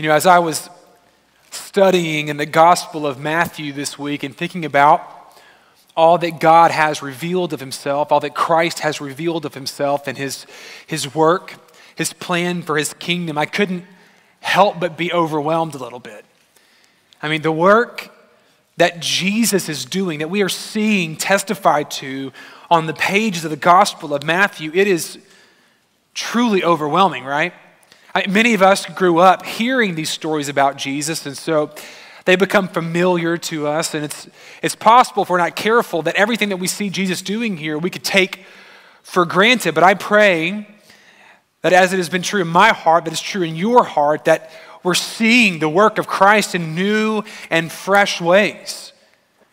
You know, as I was studying in the Gospel of Matthew this week and thinking about all that God has revealed of himself, all that Christ has revealed of himself and his, his work, his plan for his kingdom, I couldn't help but be overwhelmed a little bit. I mean, the work that Jesus is doing, that we are seeing testified to on the pages of the Gospel of Matthew, it is truly overwhelming, right? I, many of us grew up hearing these stories about Jesus, and so they become familiar to us. And it's, it's possible, if we're not careful, that everything that we see Jesus doing here we could take for granted. But I pray that as it has been true in my heart, that it's true in your heart, that we're seeing the work of Christ in new and fresh ways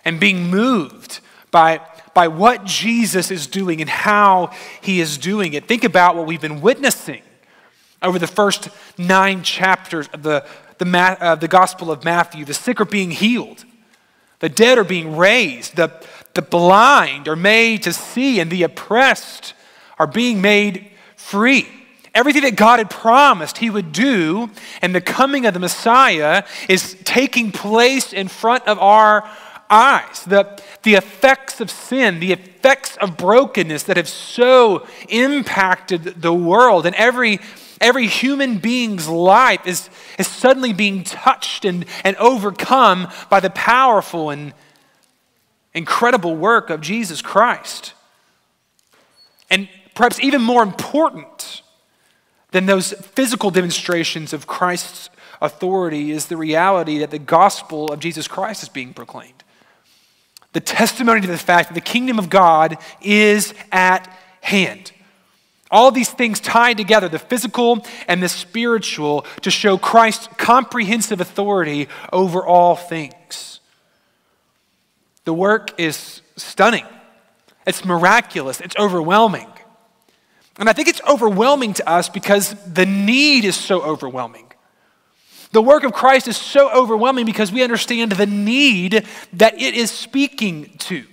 and being moved by, by what Jesus is doing and how he is doing it. Think about what we've been witnessing over the first nine chapters of the, the, uh, the Gospel of Matthew. The sick are being healed, the dead are being raised, the, the blind are made to see, and the oppressed are being made free. Everything that God had promised he would do and the coming of the Messiah is taking place in front of our eyes. The, the effects of sin, the effects of brokenness that have so impacted the world and every Every human being's life is, is suddenly being touched and, and overcome by the powerful and incredible work of Jesus Christ. And perhaps even more important than those physical demonstrations of Christ's authority is the reality that the gospel of Jesus Christ is being proclaimed. The testimony to the fact that the kingdom of God is at hand. All these things tied together, the physical and the spiritual, to show Christ's comprehensive authority over all things. The work is stunning, it's miraculous, it's overwhelming. And I think it's overwhelming to us because the need is so overwhelming. The work of Christ is so overwhelming because we understand the need that it is speaking to.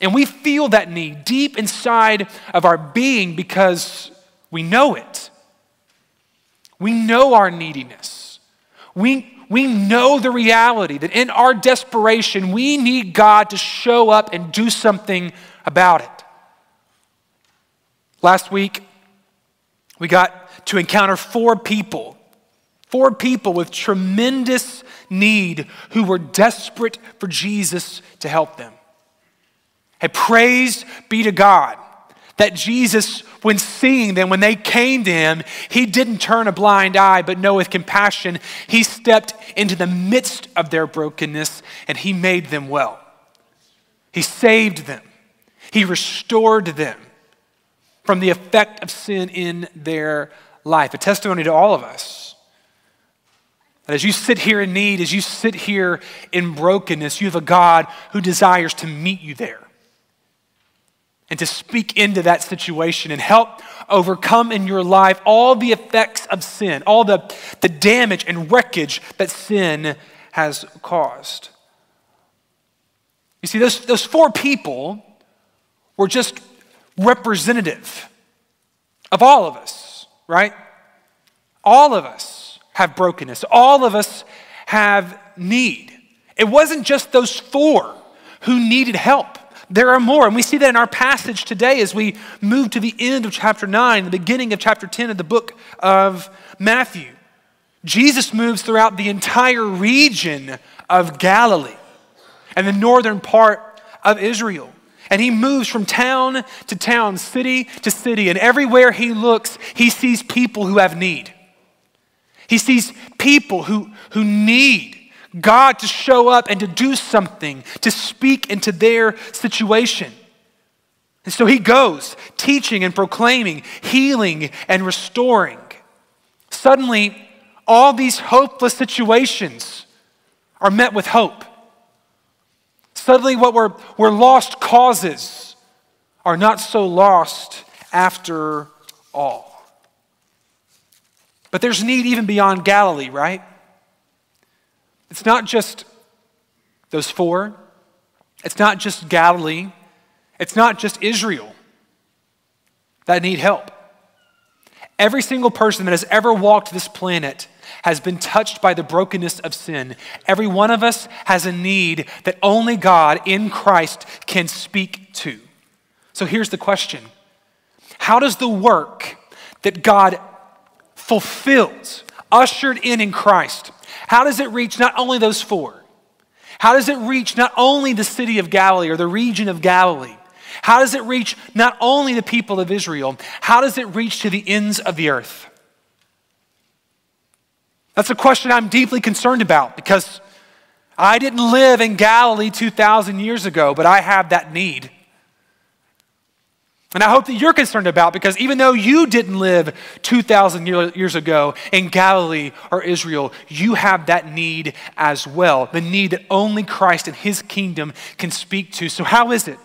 And we feel that need deep inside of our being because we know it. We know our neediness. We, we know the reality that in our desperation, we need God to show up and do something about it. Last week, we got to encounter four people, four people with tremendous need who were desperate for Jesus to help them. And praise be to God that Jesus, when seeing them, when they came to him, he didn't turn a blind eye, but no, with compassion, he stepped into the midst of their brokenness and he made them well. He saved them, he restored them from the effect of sin in their life. A testimony to all of us. That as you sit here in need, as you sit here in brokenness, you have a God who desires to meet you there and to speak into that situation and help overcome in your life all the effects of sin, all the, the damage and wreckage that sin has caused. You see, those, those four people were just representative of all of us, right? All of us have brokenness, all of us have need. It wasn't just those four who needed help. There are more, and we see that in our passage today as we move to the end of chapter 9, the beginning of chapter 10 of the book of Matthew. Jesus moves throughout the entire region of Galilee and the northern part of Israel. And he moves from town to town, city to city, and everywhere he looks, he sees people who have need. He sees people who, who need God to show up and to do something, to speak into their situation. And so he goes, teaching and proclaiming, healing and restoring. Suddenly, all these hopeless situations are met with hope. Suddenly, what were, were lost causes are not so lost after all. But there's need even beyond Galilee, right? It's not just those four, it's not just Galilee, it's not just Israel that need help. Every single person that has ever walked this planet has been touched by the brokenness of sin. Every one of us has a need that only God in Christ can speak to. So here's the question How does the work that God fulfills, ushered in in Christ, how does it reach not only those four? How does it reach not only the city of Galilee or the region of Galilee? How does it reach not only the people of Israel? How does it reach to the ends of the earth? That's a question I'm deeply concerned about because I didn't live in Galilee 2,000 years ago, but I have that need. And I hope that you're concerned about because even though you didn't live 2,000 years ago in Galilee or Israel, you have that need as well. The need that only Christ and his kingdom can speak to. So, how is it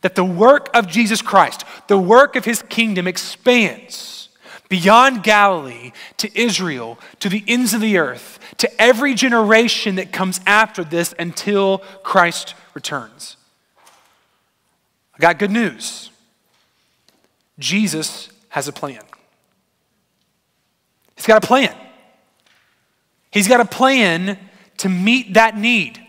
that the work of Jesus Christ, the work of his kingdom, expands beyond Galilee to Israel, to the ends of the earth, to every generation that comes after this until Christ returns? I got good news. Jesus has a plan. He's got a plan. He's got a plan to meet that need,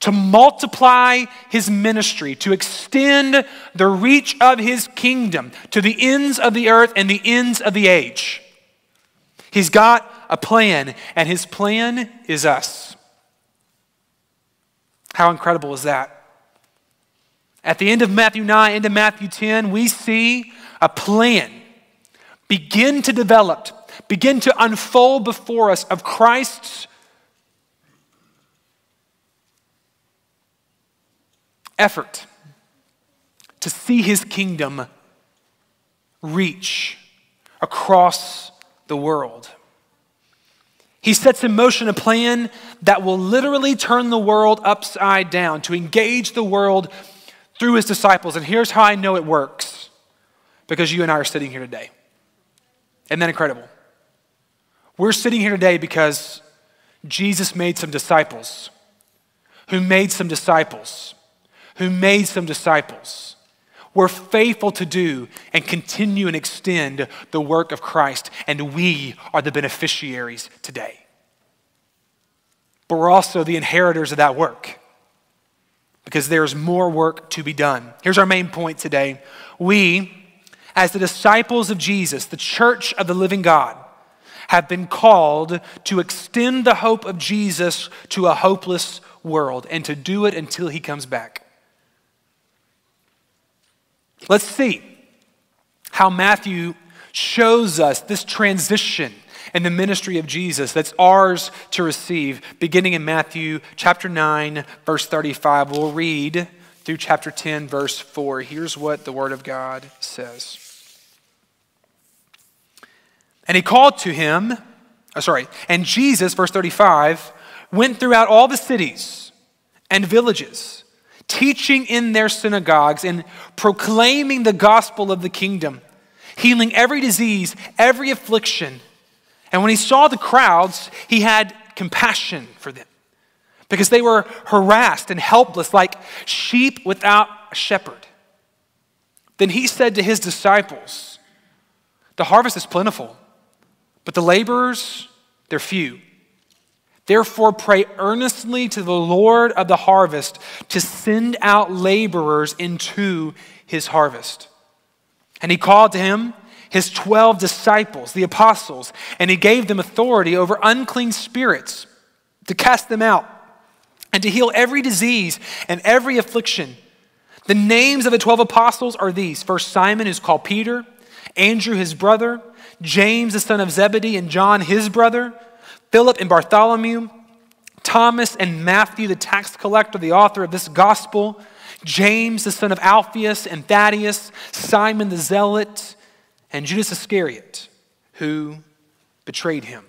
to multiply his ministry, to extend the reach of his kingdom to the ends of the earth and the ends of the age. He's got a plan, and his plan is us. How incredible is that? At the end of Matthew 9, into Matthew 10, we see a plan begin to develop, begin to unfold before us of Christ's effort to see his kingdom reach across the world. He sets in motion a plan that will literally turn the world upside down, to engage the world through his disciples. And here's how I know it works because you and I are sitting here today. Isn't that incredible? We're sitting here today because Jesus made some disciples, who made some disciples, who made some disciples. We're faithful to do and continue and extend the work of Christ, and we are the beneficiaries today. But we're also the inheritors of that work because there's more work to be done. Here's our main point today. We, as the disciples of Jesus, the church of the living God, have been called to extend the hope of Jesus to a hopeless world and to do it until he comes back. Let's see how Matthew shows us this transition in the ministry of Jesus that's ours to receive, beginning in Matthew chapter 9, verse 35. We'll read through chapter 10, verse 4. Here's what the Word of God says. And he called to him, oh, sorry, and Jesus, verse 35, went throughout all the cities and villages, teaching in their synagogues and proclaiming the gospel of the kingdom, healing every disease, every affliction. And when he saw the crowds, he had compassion for them because they were harassed and helpless like sheep without a shepherd. Then he said to his disciples, The harvest is plentiful, but the laborers, they're few. Therefore, pray earnestly to the Lord of the harvest to send out laborers into his harvest. And he called to him his 12 disciples, the apostles, and he gave them authority over unclean spirits to cast them out and to heal every disease and every affliction. The names of the 12 apostles are these First, Simon, who's called Peter, Andrew, his brother, James, the son of Zebedee, and John, his brother, Philip and Bartholomew, Thomas and Matthew, the tax collector, the author of this gospel, James, the son of Alphaeus and Thaddeus, Simon the zealot, and Judas Iscariot, who betrayed him.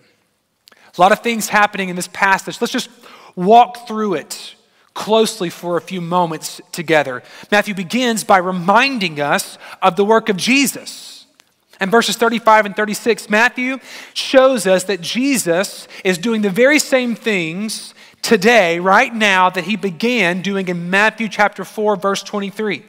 A lot of things happening in this passage. Let's just walk through it closely for a few moments together. Matthew begins by reminding us of the work of Jesus. And verses 35 and 36, Matthew shows us that Jesus is doing the very same things today, right now, that he began doing in Matthew chapter 4, verse 23.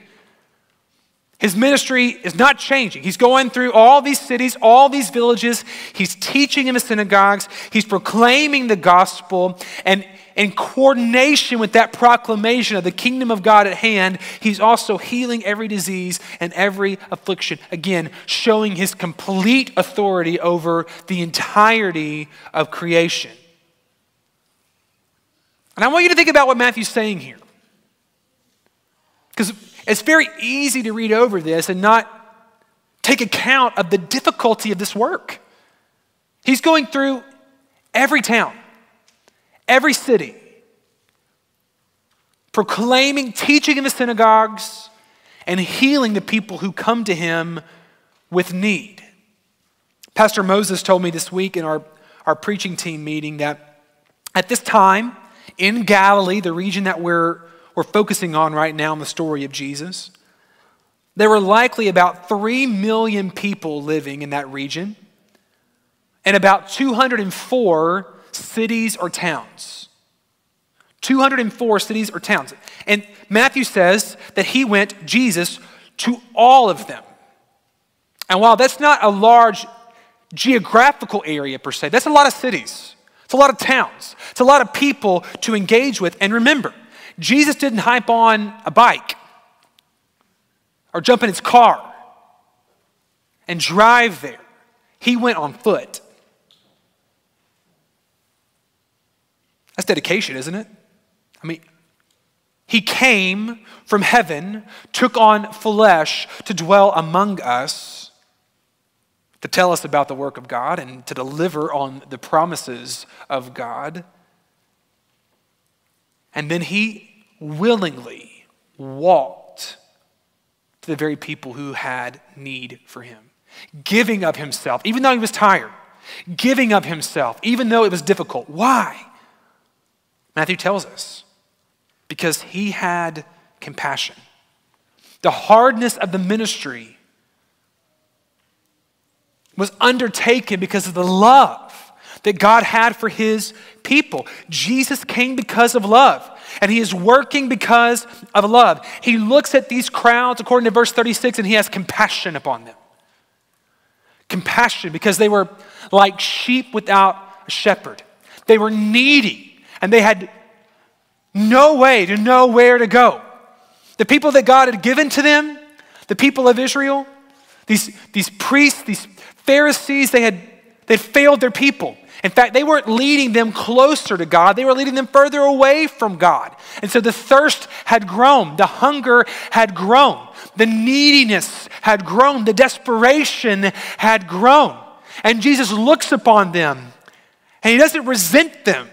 His ministry is not changing. He's going through all these cities, all these villages. He's teaching in the synagogues. He's proclaiming the gospel. And in coordination with that proclamation of the kingdom of God at hand, he's also healing every disease and every affliction. Again, showing his complete authority over the entirety of creation. And I want you to think about what Matthew's saying here. Because it's very easy to read over this and not take account of the difficulty of this work. He's going through every town, every city, proclaiming, teaching in the synagogues, and healing the people who come to him with need. Pastor Moses told me this week in our, our preaching team meeting that at this time in Galilee, the region that we're we're focusing on right now in the story of Jesus, there were likely about 3 million people living in that region and about 204 cities or towns. 204 cities or towns. And Matthew says that he went, Jesus, to all of them. And while that's not a large geographical area per se, that's a lot of cities. It's a lot of towns. It's a lot of people to engage with. And remember, Jesus didn't hype on a bike or jump in his car and drive there. He went on foot. That's dedication, isn't it? I mean, he came from heaven, took on flesh to dwell among us, to tell us about the work of God and to deliver on the promises of God. And then he willingly walked to the very people who had need for him, giving of himself, even though he was tired, giving of himself, even though it was difficult. Why? Matthew tells us because he had compassion. The hardness of the ministry was undertaken because of the love that God had for his people. Jesus came because of love, and he is working because of love. He looks at these crowds, according to verse 36, and he has compassion upon them. Compassion because they were like sheep without a shepherd. They were needy, and they had no way to know where to go. The people that God had given to them, the people of Israel, these, these priests, these Pharisees, they had, they had failed their people. In fact, they weren't leading them closer to God, they were leading them further away from God. And so the thirst had grown, the hunger had grown, the neediness had grown, the desperation had grown. And Jesus looks upon them and he doesn't resent them.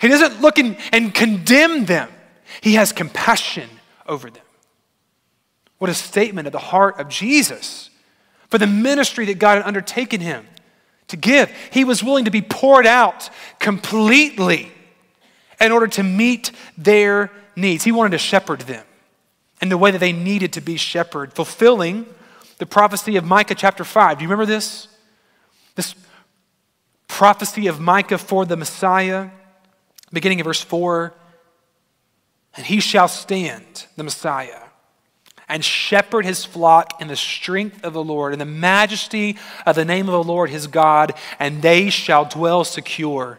He doesn't look and, and condemn them. He has compassion over them. What a statement of the heart of Jesus for the ministry that God had undertaken him to give. He was willing to be poured out completely in order to meet their needs. He wanted to shepherd them in the way that they needed to be shepherded, fulfilling the prophecy of Micah chapter 5. Do you remember this? This prophecy of Micah for the Messiah, beginning of verse 4. And he shall stand, the Messiah and shepherd his flock in the strength of the Lord, in the majesty of the name of the Lord his God, and they shall dwell secure.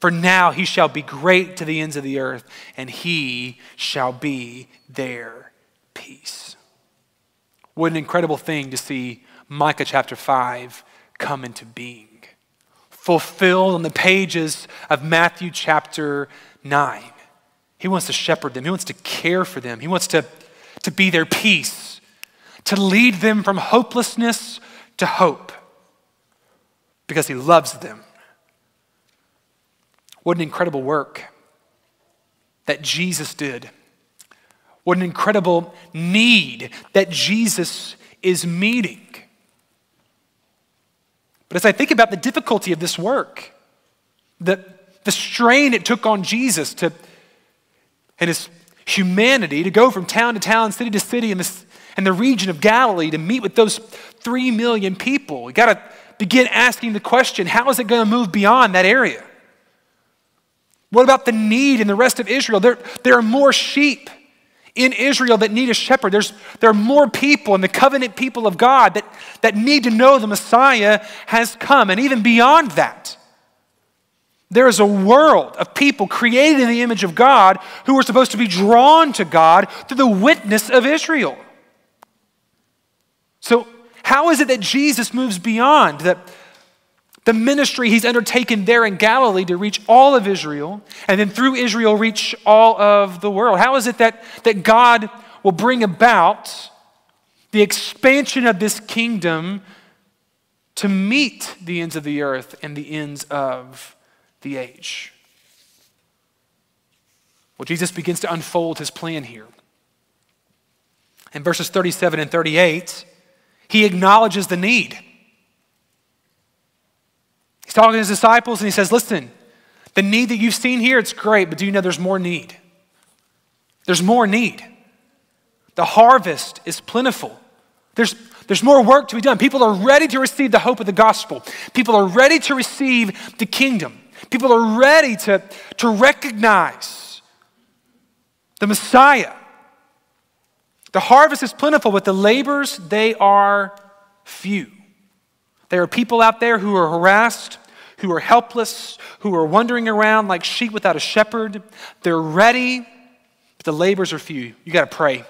For now he shall be great to the ends of the earth, and he shall be their peace. What an incredible thing to see Micah chapter 5 come into being, fulfilled on the pages of Matthew chapter 9. He wants to shepherd them, he wants to care for them, he wants to to be their peace, to lead them from hopelessness to hope, because He loves them. What an incredible work that Jesus did. What an incredible need that Jesus is meeting. But as I think about the difficulty of this work, the, the strain it took on Jesus to, and his humanity to go from town to town, city to city in, this, in the region of Galilee to meet with those three million people. We got to begin asking the question how is it going to move beyond that area? What about the need in the rest of Israel? There, there are more sheep in Israel that need a shepherd. There's, there are more people in the covenant people of God that, that need to know the Messiah has come. And even beyond that, there is a world of people created in the image of God who are supposed to be drawn to God through the witness of Israel. So, how is it that Jesus moves beyond the, the ministry he's undertaken there in Galilee to reach all of Israel and then through Israel reach all of the world? How is it that, that God will bring about the expansion of this kingdom to meet the ends of the earth and the ends of the age? Well, Jesus begins to unfold his plan here. In verses 37 and 38, he acknowledges the need. He's talking to his disciples and he says, Listen, the need that you've seen here, it's great, but do you know there's more need? There's more need. The harvest is plentiful. There's, there's more work to be done. People are ready to receive the hope of the gospel. People are ready to receive the kingdom. People are ready to, to recognize the Messiah. The harvest is plentiful, but the labors, they are few. There are people out there who are harassed, who are helpless, who are wandering around like sheep without a shepherd. They're ready, but the labors are few. You got to pray.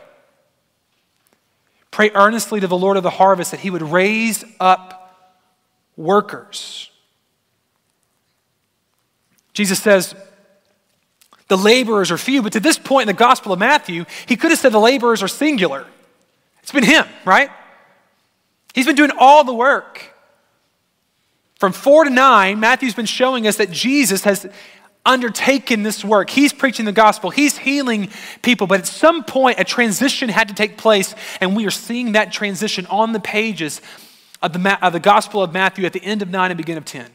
Pray earnestly to the Lord of the harvest that he would raise up workers. Jesus says, the laborers are few, but to this point in the Gospel of Matthew, he could have said the laborers are singular. It's been him, right? He's been doing all the work. From four to nine, Matthew's been showing us that Jesus has undertaken this work. He's preaching the gospel, he's healing people, but at some point, a transition had to take place, and we are seeing that transition on the pages of the, of the Gospel of Matthew at the end of 9 and beginning of 10,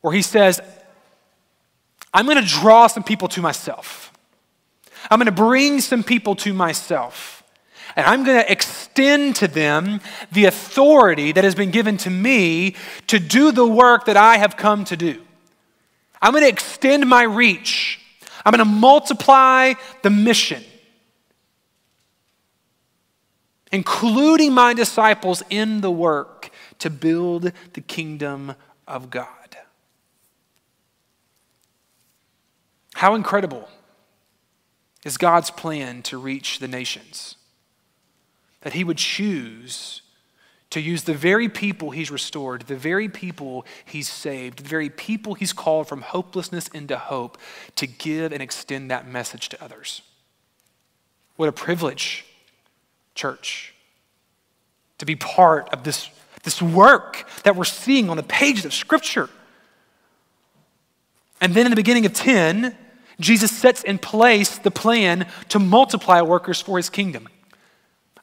where he says, I'm going to draw some people to myself. I'm going to bring some people to myself. And I'm going to extend to them the authority that has been given to me to do the work that I have come to do. I'm going to extend my reach. I'm going to multiply the mission, including my disciples in the work to build the kingdom of God. How incredible is God's plan to reach the nations? That He would choose to use the very people He's restored, the very people He's saved, the very people He's called from hopelessness into hope to give and extend that message to others. What a privilege, church, to be part of this, this work that we're seeing on the pages of Scripture. And then in the beginning of 10, Jesus sets in place the plan to multiply workers for his kingdom.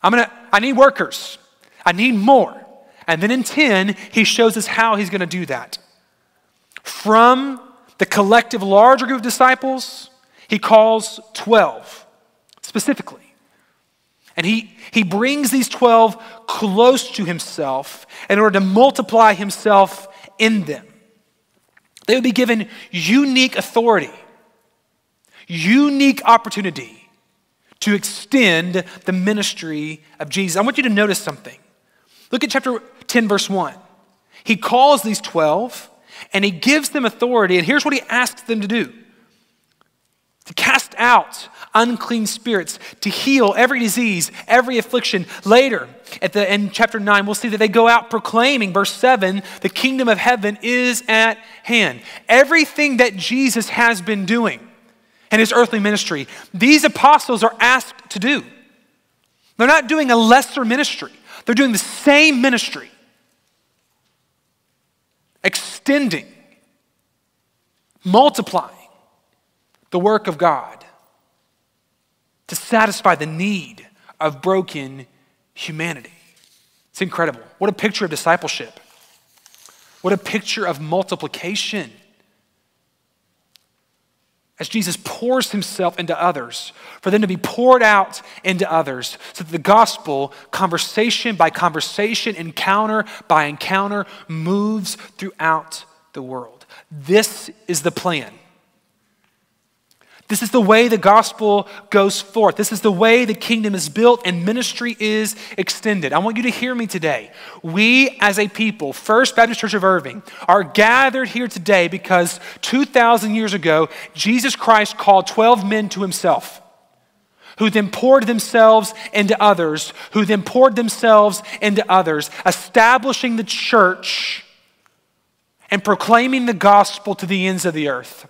I'm gonna, I need workers. I need more. And then in 10, he shows us how he's gonna do that. From the collective larger group of disciples, he calls 12 specifically. And he, he brings these 12 close to himself in order to multiply himself in them. They would be given unique authority unique opportunity to extend the ministry of Jesus. I want you to notice something. Look at chapter 10, verse 1. He calls these 12 and he gives them authority, and here's what he asks them to do to cast out unclean spirits, to heal every disease, every affliction. Later, at the in chapter 9, we'll see that they go out proclaiming, verse 7, the kingdom of heaven is at hand. Everything that Jesus has been doing and his earthly ministry, these apostles are asked to do. They're not doing a lesser ministry, they're doing the same ministry, extending, multiplying the work of God to satisfy the need of broken humanity. It's incredible. What a picture of discipleship. What a picture of multiplication as Jesus pours himself into others, for them to be poured out into others, so that the gospel, conversation by conversation, encounter by encounter, moves throughout the world. This is the plan. This is the way the gospel goes forth. This is the way the kingdom is built and ministry is extended. I want you to hear me today. We, as a people, First Baptist Church of Irving, are gathered here today because 2,000 years ago, Jesus Christ called 12 men to himself, who then poured themselves into others, who then poured themselves into others, establishing the church and proclaiming the gospel to the ends of the earth.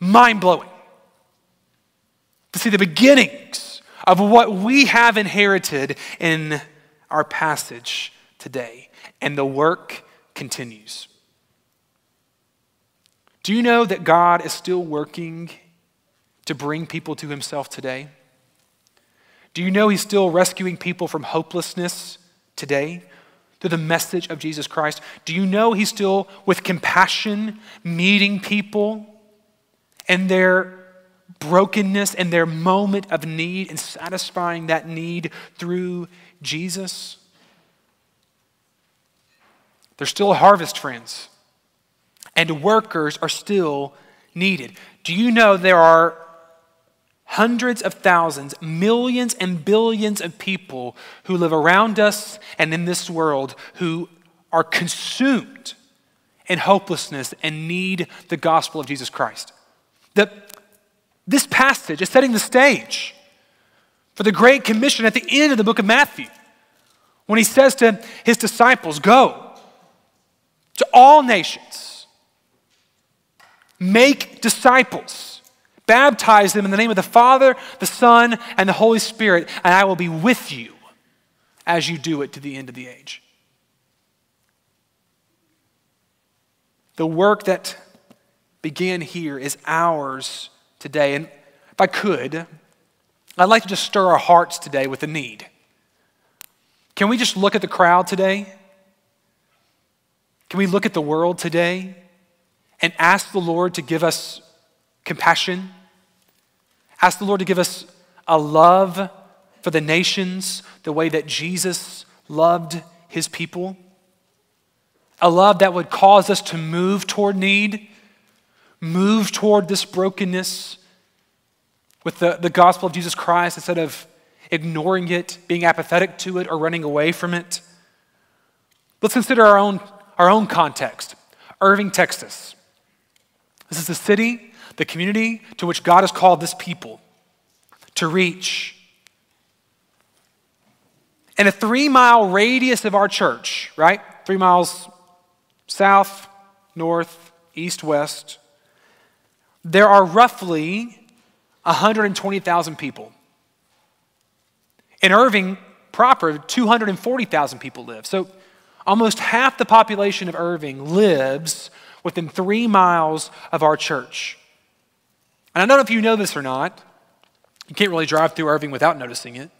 Mind blowing. To see the beginnings of what we have inherited in our passage today. And the work continues. Do you know that God is still working to bring people to Himself today? Do you know He's still rescuing people from hopelessness today through the message of Jesus Christ? Do you know He's still, with compassion, meeting people and their brokenness and their moment of need and satisfying that need through Jesus. There's still a harvest, friends, and workers are still needed. Do you know there are hundreds of thousands, millions and billions of people who live around us and in this world who are consumed in hopelessness and need the gospel of Jesus Christ? That this passage is setting the stage for the Great Commission at the end of the book of Matthew when he says to his disciples, Go to all nations, make disciples, baptize them in the name of the Father, the Son, and the Holy Spirit, and I will be with you as you do it to the end of the age. The work that began here is ours today. And if I could, I'd like to just stir our hearts today with a need. Can we just look at the crowd today? Can we look at the world today and ask the Lord to give us compassion? Ask the Lord to give us a love for the nations the way that Jesus loved his people? A love that would cause us to move toward need move toward this brokenness with the, the gospel of Jesus Christ instead of ignoring it, being apathetic to it, or running away from it. Let's consider our own, our own context Irving, Texas. This is the city, the community to which God has called this people to reach. In a three mile radius of our church, right? Three miles south, north, east, west, there are roughly 120,000 people. In Irving proper, 240,000 people live. So almost half the population of Irving lives within three miles of our church. And I don't know if you know this or not. You can't really drive through Irving without noticing it.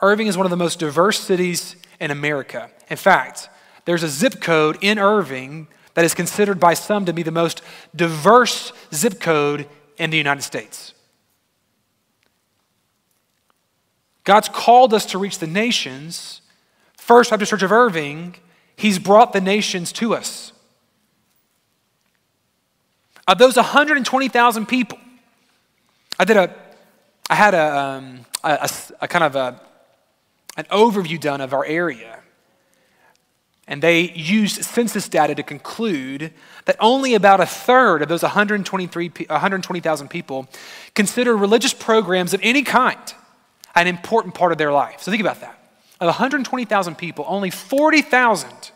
Irving is one of the most diverse cities in America. In fact, there's a zip code in Irving that is considered by some to be the most diverse zip code in the United States. God's called us to reach the nations. First Baptist Church of Irving, He's brought the nations to us. Of those 120,000 people, I did a, I had a, um, a, a, a kind of a, an overview done of our area. And they used census data to conclude that only about a third of those 120,000 people consider religious programs of any kind an important part of their life. So think about that. Of 120,000 people, only 40,000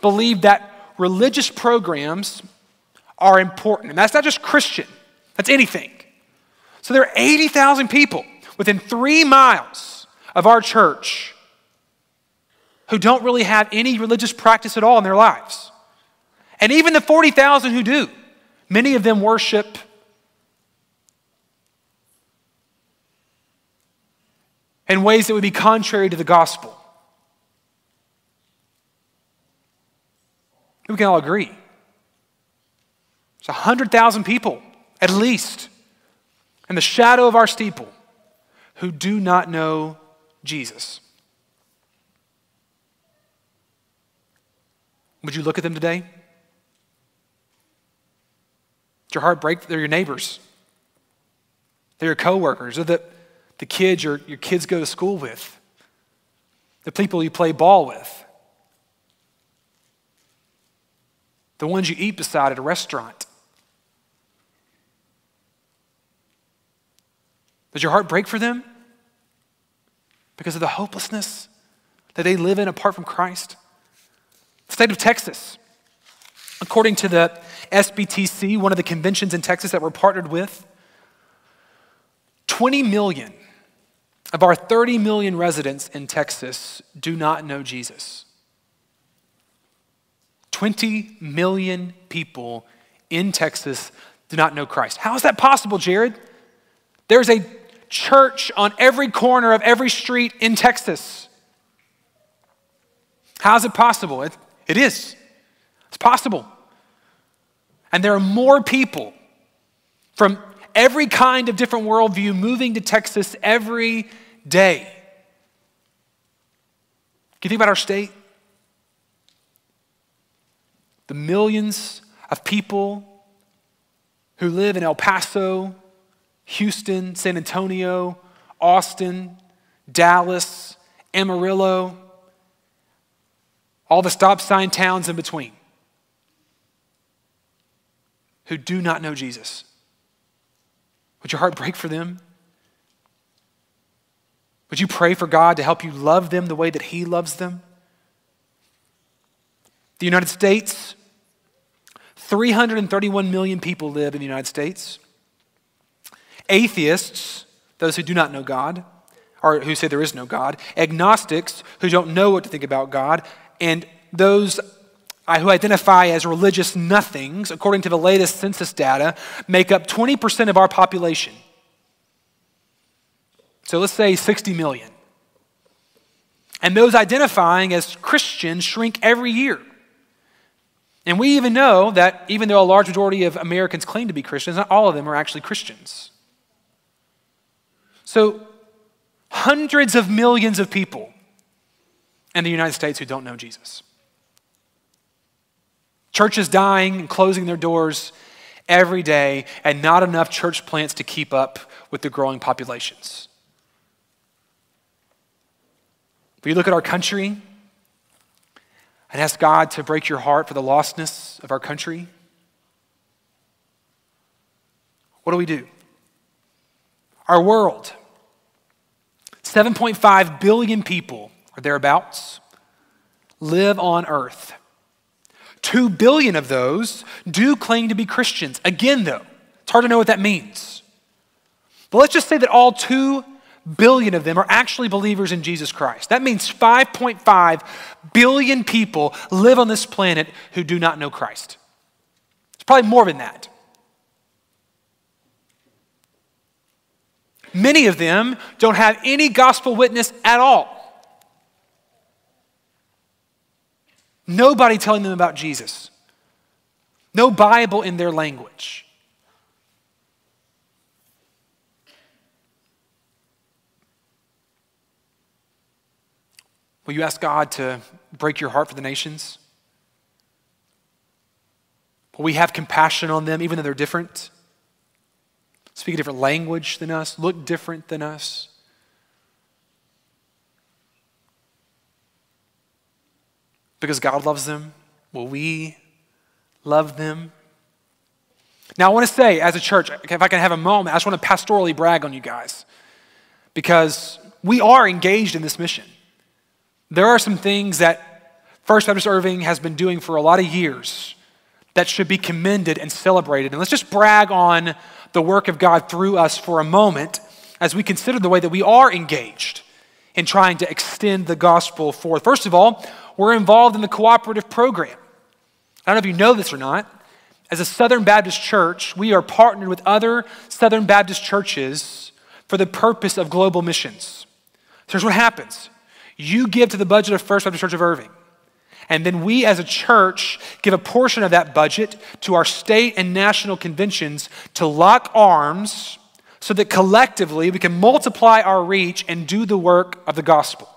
believe that religious programs are important. And that's not just Christian, that's anything. So there are 80,000 people within three miles of our church who don't really have any religious practice at all in their lives. And even the 40,000 who do, many of them worship in ways that would be contrary to the gospel. We can all agree. It's 100,000 people, at least, in the shadow of our steeple, who do not know Jesus. Would you look at them today? Does your heart break? They're your neighbors. They're your coworkers. They're the, the kids your, your kids go to school with. The people you play ball with. The ones you eat beside at a restaurant. Does your heart break for them? Because of the hopelessness that they live in apart from Christ? State of Texas, according to the SBTC, one of the conventions in Texas that we're partnered with, 20 million of our 30 million residents in Texas do not know Jesus. 20 million people in Texas do not know Christ. How is that possible, Jared? There's a church on every corner of every street in Texas. How is it possible? It, it is. It's possible. And there are more people from every kind of different worldview moving to Texas every day. Can you think about our state? The millions of people who live in El Paso, Houston, San Antonio, Austin, Dallas, Amarillo, all the stop sign towns in between who do not know Jesus. Would your heart break for them? Would you pray for God to help you love them the way that He loves them? The United States, 331 million people live in the United States. Atheists, those who do not know God, or who say there is no God, agnostics, who don't know what to think about God, and those uh, who identify as religious nothings, according to the latest census data, make up 20% of our population. So let's say 60 million. And those identifying as Christians shrink every year. And we even know that even though a large majority of Americans claim to be Christians, not all of them are actually Christians. So, hundreds of millions of people in the United States who don't know Jesus. Churches dying and closing their doors every day, and not enough church plants to keep up with the growing populations. But you look at our country and ask God to break your heart for the lostness of our country. What do we do? Our world, 7.5 billion people or thereabouts, live on earth. Two billion of those do claim to be Christians. Again, though, it's hard to know what that means. But let's just say that all two billion of them are actually believers in Jesus Christ. That means 5.5 billion people live on this planet who do not know Christ. It's probably more than that. Many of them don't have any gospel witness at all. Nobody telling them about Jesus. No Bible in their language. Will you ask God to break your heart for the nations? Will we have compassion on them even though they're different? Speak a different language than us, look different than us? Because God loves them? Will we love them? Now, I want to say, as a church, if I can have a moment, I just want to pastorally brag on you guys because we are engaged in this mission. There are some things that First Baptist Irving has been doing for a lot of years that should be commended and celebrated. And let's just brag on the work of God through us for a moment as we consider the way that we are engaged in trying to extend the gospel forth. First of all, we're involved in the cooperative program. I don't know if you know this or not. As a Southern Baptist church, we are partnered with other Southern Baptist churches for the purpose of global missions. So here's what happens you give to the budget of First Baptist Church of Irving. And then we as a church give a portion of that budget to our state and national conventions to lock arms so that collectively we can multiply our reach and do the work of the gospel.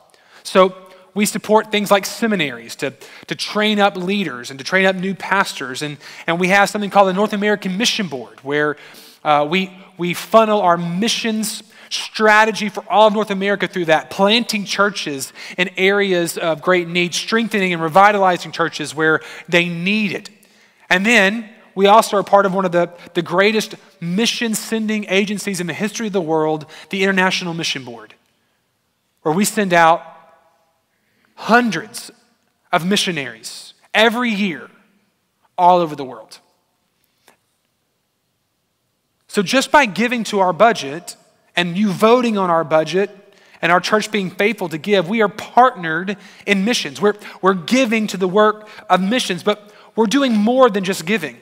So we support things like seminaries to, to train up leaders and to train up new pastors. And, and we have something called the North American Mission Board, where uh, we, we funnel our missions strategy for all of North America through that, planting churches in areas of great need, strengthening and revitalizing churches where they need it. And then we also are part of one of the, the greatest mission sending agencies in the history of the world, the International Mission Board, where we send out hundreds of missionaries every year all over the world. So, just by giving to our budget and you voting on our budget and our church being faithful to give, we are partnered in missions. We're, we're giving to the work of missions, but we're doing more than just giving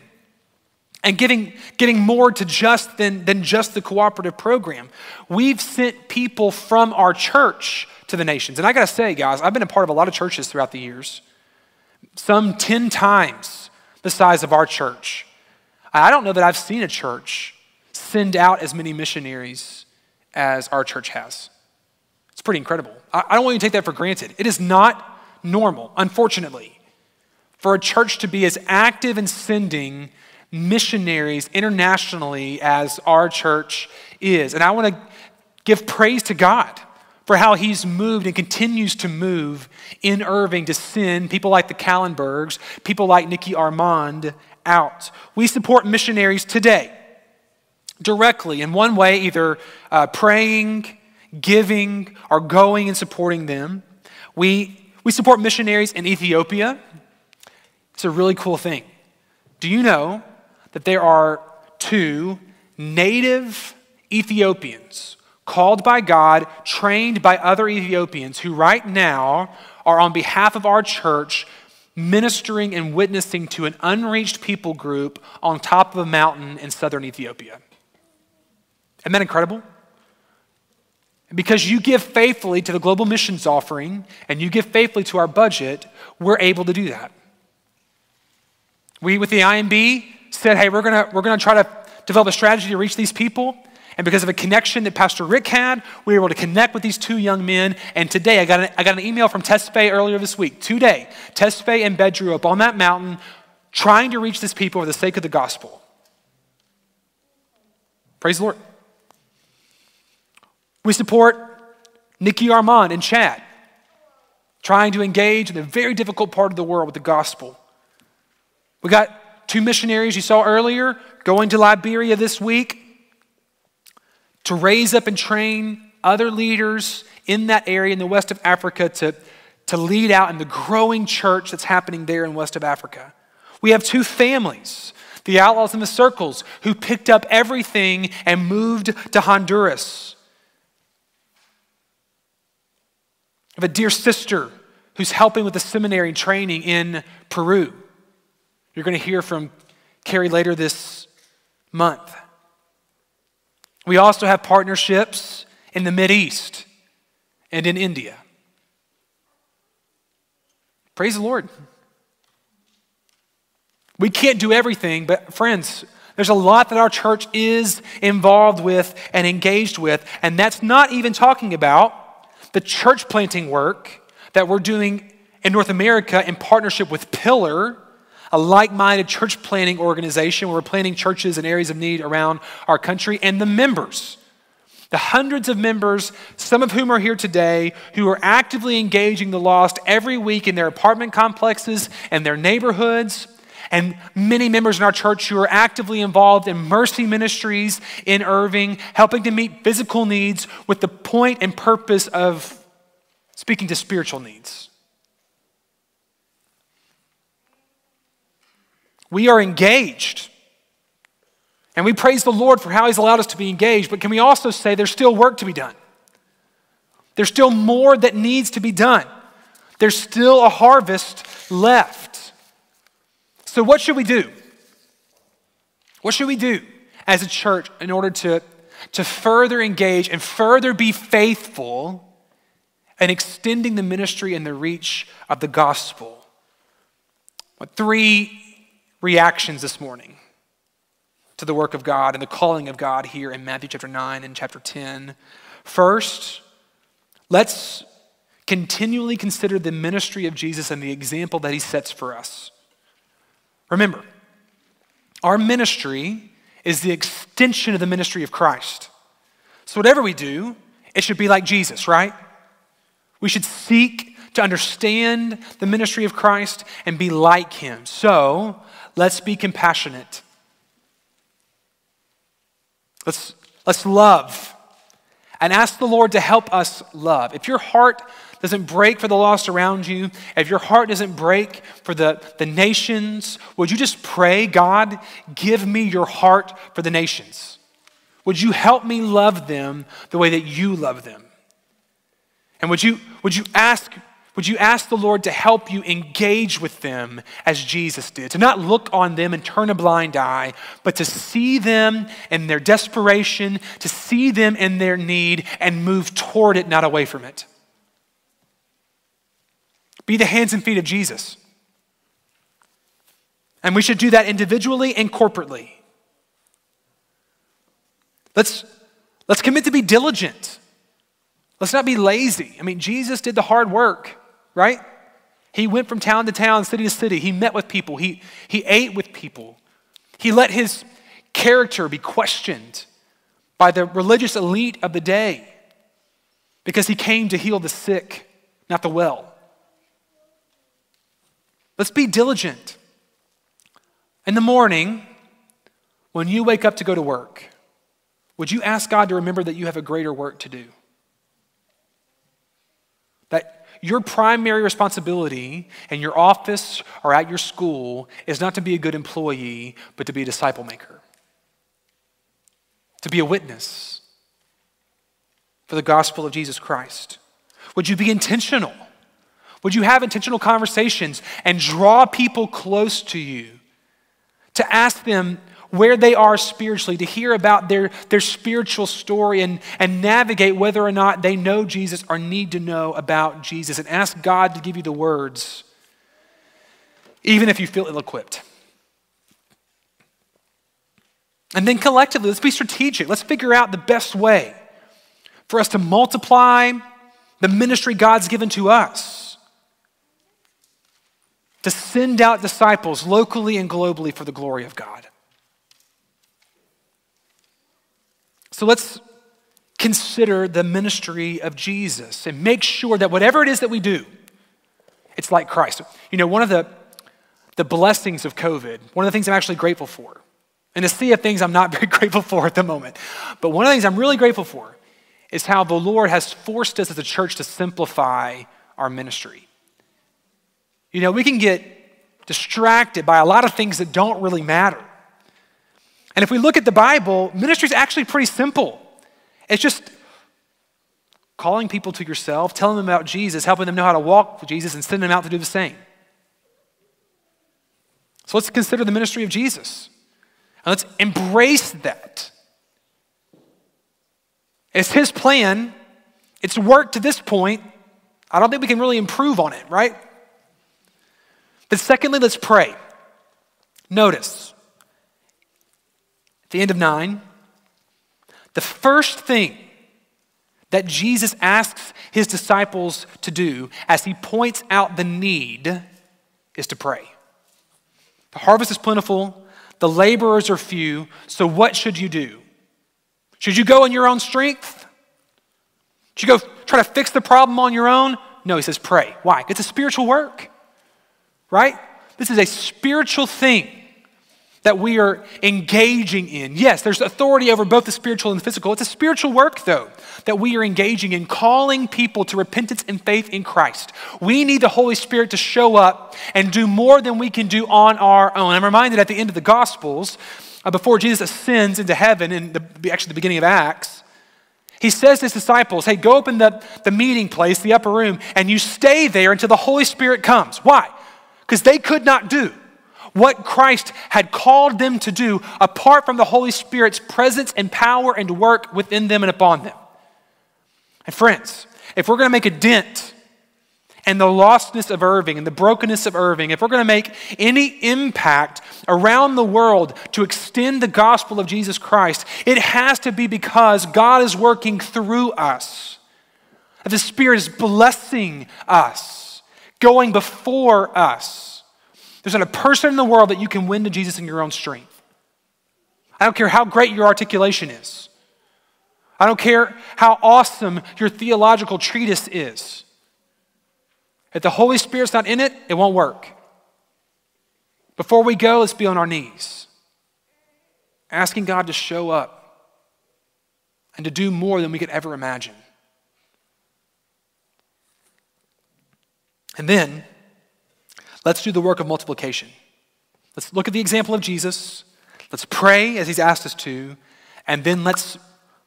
and giving, getting more to just than, than just the cooperative program. We've sent people from our church to the nations. And I got to say, guys, I've been a part of a lot of churches throughout the years, some 10 times the size of our church. I don't know that I've seen a church send out as many missionaries as our church has. It's pretty incredible. I, don't want you to take that for granted. It is not normal, unfortunately, for a church to be as active in sending missionaries internationally as our church is. And I want to give praise to God for how he's moved and continues to move in Irving to send people like the Kallenbergs, people like Nikki Armand out. We support missionaries today directly in one way, either uh, praying, giving, or going and supporting them. We, we support missionaries in Ethiopia. It's a really cool thing. Do you know that there are two native Ethiopians called by God, trained by other Ethiopians who right now are on behalf of our church ministering and witnessing to an unreached people group on top of a mountain in southern Ethiopia. Isn't that incredible? Because you give faithfully to the global missions offering and you give faithfully to our budget, we're able to do that. We, with the IMB, said, hey, we're going to we're going to try to develop a strategy to reach these people. And because of a connection that Pastor Rick had, we were able to connect with these two young men. And today, I got an, I got an email from Tesfaye earlier this week. Today, Tesfaye and Bedrew up on that mountain trying to reach this people for the sake of the gospel. Praise the Lord. We support Nikki Armand and Chad trying to engage in the very difficult part of the world with the gospel. We got two missionaries you saw earlier going to Liberia this week to raise up and train other leaders in that area in the west of Africa to, to lead out in the growing church that's happening there in west of Africa. We have two families, the Outlaws and the Circles, who picked up everything and moved to Honduras. I have a dear sister who's helping with the seminary training in Peru. You're going to hear from Carrie later this month. We also have partnerships in the East and in India. Praise the Lord. We can't do everything, but friends, there's a lot that our church is involved with and engaged with, and that's not even talking about the church planting work that we're doing in North America in partnership with Pillar a like minded church planting organization where we're planting churches in areas of need around our country, and the members. The hundreds of members, some of whom are here today, who are actively engaging the lost every week in their apartment complexes and their neighborhoods, and many members in our church who are actively involved in mercy ministries in Irving, helping to meet physical needs with the point and purpose of speaking to spiritual needs. We are engaged. And we praise the Lord for how He's allowed us to be engaged, but can we also say there's still work to be done? There's still more that needs to be done. There's still a harvest left. So, what should we do? What should we do as a church in order to, to further engage and further be faithful in extending the ministry and the reach of the gospel? What three reactions this morning to the work of God and the calling of God here in Matthew chapter 9 and chapter 10. First, let's continually consider the ministry of Jesus and the example that he sets for us. Remember, our ministry is the extension of the ministry of Christ. So, whatever we do, it should be like Jesus, right? We should seek to understand the ministry of Christ and be like him. So, let's be compassionate. Let's, let's love and ask the Lord to help us love. If your heart doesn't break for the lost around you, if your heart doesn't break for the, the nations, would you just pray, God, give me your heart for the nations? Would you help me love them the way that you love them? And would you, would you ask would you ask the Lord to help you engage with them as Jesus did? To not look on them and turn a blind eye, but to see them in their desperation, to see them in their need, and move toward it, not away from it. Be the hands and feet of Jesus. And we should do that individually and corporately. Let's, let's commit to be diligent. Let's not be lazy. I mean, Jesus did the hard work right? He went from town to town, city to city. He met with people. He, he ate with people. He let his character be questioned by the religious elite of the day because he came to heal the sick, not the well. Let's be diligent. In the morning, when you wake up to go to work, would you ask God to remember that you have a greater work to do? That your primary responsibility in your office or at your school is not to be a good employee, but to be a disciple maker, to be a witness for the gospel of Jesus Christ. Would you be intentional? Would you have intentional conversations and draw people close to you to ask them where they are spiritually, to hear about their, their spiritual story and, and navigate whether or not they know Jesus or need to know about Jesus, and ask God to give you the words, even if you feel ill equipped. And then collectively, let's be strategic. Let's figure out the best way for us to multiply the ministry God's given to us, to send out disciples locally and globally for the glory of God. So let's consider the ministry of Jesus and make sure that whatever it is that we do, it's like Christ. You know, one of the, the blessings of COVID, one of the things I'm actually grateful for, and a sea of things I'm not very grateful for at the moment, but one of the things I'm really grateful for is how the Lord has forced us as a church to simplify our ministry. You know, we can get distracted by a lot of things that don't really matter. And if we look at the Bible, ministry is actually pretty simple. It's just calling people to yourself, telling them about Jesus, helping them know how to walk with Jesus, and sending them out to do the same. So let's consider the ministry of Jesus. And let's embrace that. It's his plan. It's worked to this point. I don't think we can really improve on it, right? But secondly, let's pray. Notice, at the end of 9, the first thing that Jesus asks his disciples to do as he points out the need is to pray. The harvest is plentiful, the laborers are few, so what should you do? Should you go in your own strength? Should you go try to fix the problem on your own? No, he says pray. Why? It's a spiritual work, right? This is a spiritual thing that we are engaging in. Yes, there's authority over both the spiritual and the physical. It's a spiritual work, though, that we are engaging in, calling people to repentance and faith in Christ. We need the Holy Spirit to show up and do more than we can do on our own. I'm reminded at the end of the Gospels, uh, before Jesus ascends into heaven, in the, actually the beginning of Acts, he says to his disciples, Hey, go open the, the meeting place, the upper room, and you stay there until the Holy Spirit comes. Why? Because they could not do what Christ had called them to do apart from the Holy Spirit's presence and power and work within them and upon them. And friends, if we're going to make a dent in the lostness of Irving and the brokenness of Irving, if we're going to make any impact around the world to extend the gospel of Jesus Christ, it has to be because God is working through us. that the Spirit is blessing us, going before us. There's not a person in the world that you can win to Jesus in your own strength. I don't care how great your articulation is. I don't care how awesome your theological treatise is. If the Holy Spirit's not in it, it won't work. Before we go, let's be on our knees, asking God to show up and to do more than we could ever imagine. And then, let's do the work of multiplication. Let's look at the example of Jesus. Let's pray as he's asked us to, and then let's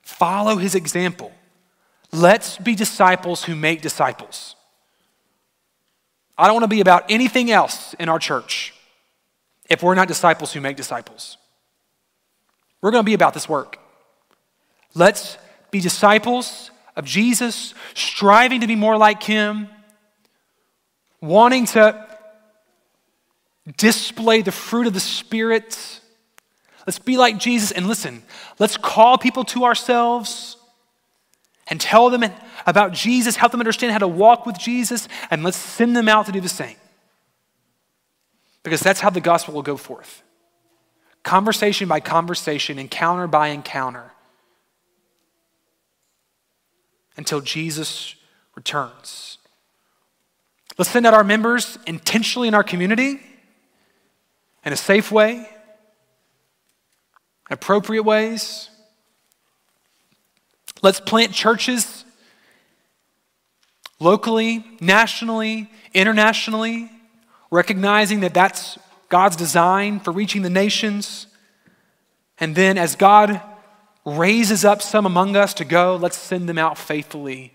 follow his example. Let's be disciples who make disciples. I don't want to be about anything else in our church if we're not disciples who make disciples. We're going to be about this work. Let's be disciples of Jesus, striving to be more like him, wanting to display the fruit of the Spirit. Let's be like Jesus and listen, let's call people to ourselves and tell them about Jesus, help them understand how to walk with Jesus, and let's send them out to do the same. Because that's how the gospel will go forth conversation by conversation, encounter by encounter, until Jesus returns. Let's send out our members intentionally in our community in a safe way, appropriate ways. Let's plant churches locally, nationally, internationally, recognizing that that's God's design for reaching the nations. And then, as God raises up some among us to go, let's send them out faithfully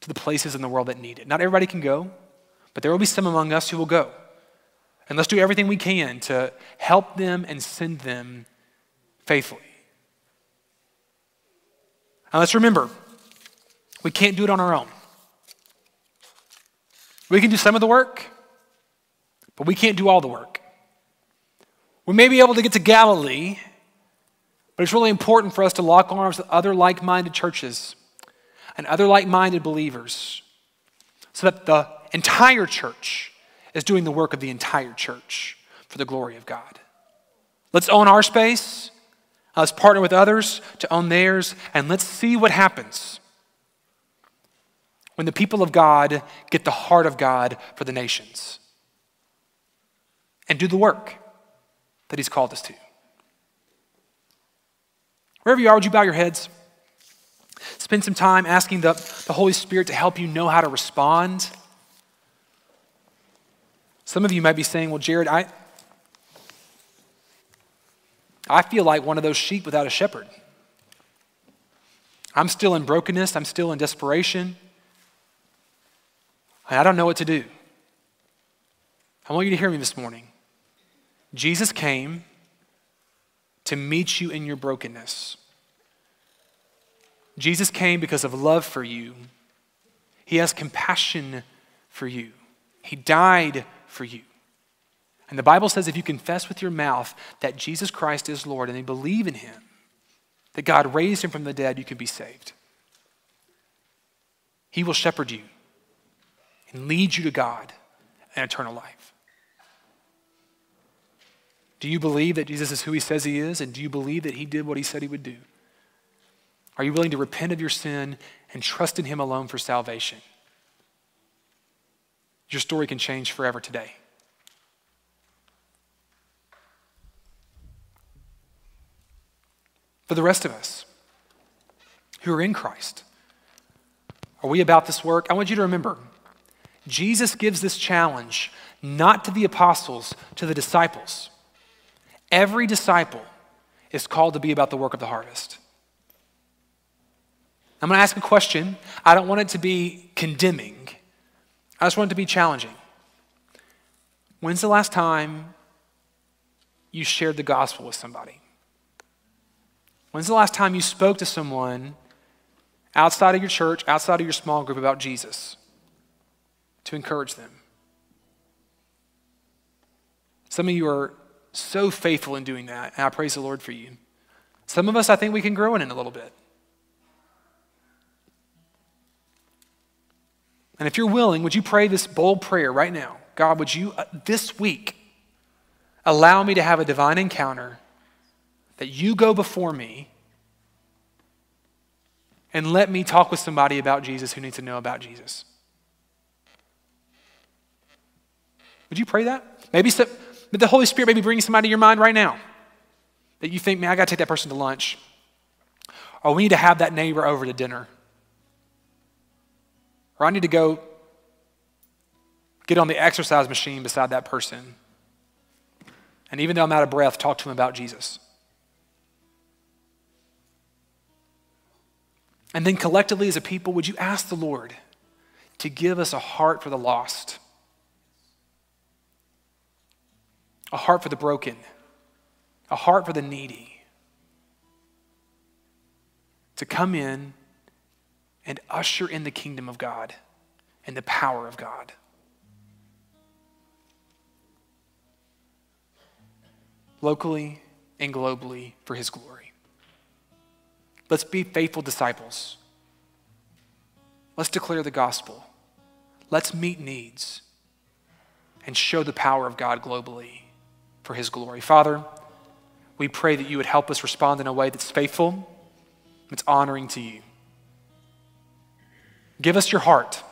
to the places in the world that need it. Not everybody can go, but there will be some among us who will go. And let's do everything we can to help them and send them faithfully. And let's remember, we can't do it on our own. We can do some of the work, but we can't do all the work. We may be able to get to Galilee, but it's really important for us to lock arms with other like minded churches and other like minded believers so that the entire church is doing the work of the entire church for the glory of God. Let's own our space. Let's partner with others to own theirs, and let's see what happens when the people of God get the heart of God for the nations and do the work that He's called us to. Wherever you are, would you bow your heads? Spend some time asking the, the Holy Spirit to help you know how to respond. Some of you might be saying, Well, Jared, I, I feel like one of those sheep without a shepherd. I'm still in brokenness, I'm still in desperation. I don't know what to do. I want you to hear me this morning. Jesus came to meet you in your brokenness. Jesus came because of love for you. He has compassion for you. He died for you. And the Bible says if you confess with your mouth that Jesus Christ is Lord and you believe in him, that God raised him from the dead, you can be saved. He will shepherd you and lead you to God and eternal life. Do you believe that Jesus is who he says he is? And do you believe that he did what he said he would do? Are you willing to repent of your sin and trust in him alone for salvation? Your story can change forever today. For the rest of us who are in Christ, are we about this work? I want you to remember Jesus gives this challenge not to the apostles, to the disciples. Every disciple is called to be about the work of the harvest. I'm going to ask a question. I don't want it to be condemning, I just want it to be challenging. When's the last time you shared the gospel with somebody? When's the last time you spoke to someone outside of your church, outside of your small group about Jesus? to encourage them. Some of you are so faithful in doing that, and I praise the Lord for you. Some of us, I think we can grow in it a little bit. And if you're willing, would you pray this bold prayer right now? God, would you uh, this week allow me to have a divine encounter that you go before me and let me talk with somebody about Jesus who needs to know about Jesus? Would you pray that? Maybe the Holy Spirit may be bringing somebody to your mind right now that you think, man, I got to take that person to lunch. Or we need to have that neighbor over to dinner. Or I need to go get on the exercise machine beside that person. And even though I'm out of breath, talk to him about Jesus. And then collectively as a people, would you ask the Lord to give us a heart for the lost, a heart for the broken, a heart for the needy, to come in and usher in the kingdom of God and the power of God. Locally and globally for his glory. Let's be faithful disciples. Let's declare the gospel. Let's meet needs and show the power of God globally for his glory. Father, we pray that you would help us respond in a way that's faithful, that's honoring to you. Give us your heart.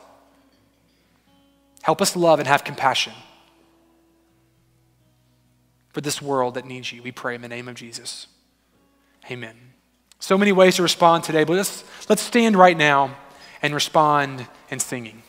Help us love and have compassion for this world that needs you. We pray in the name of Jesus. Amen. So many ways to respond today, but let's, let's stand right now and respond in singing.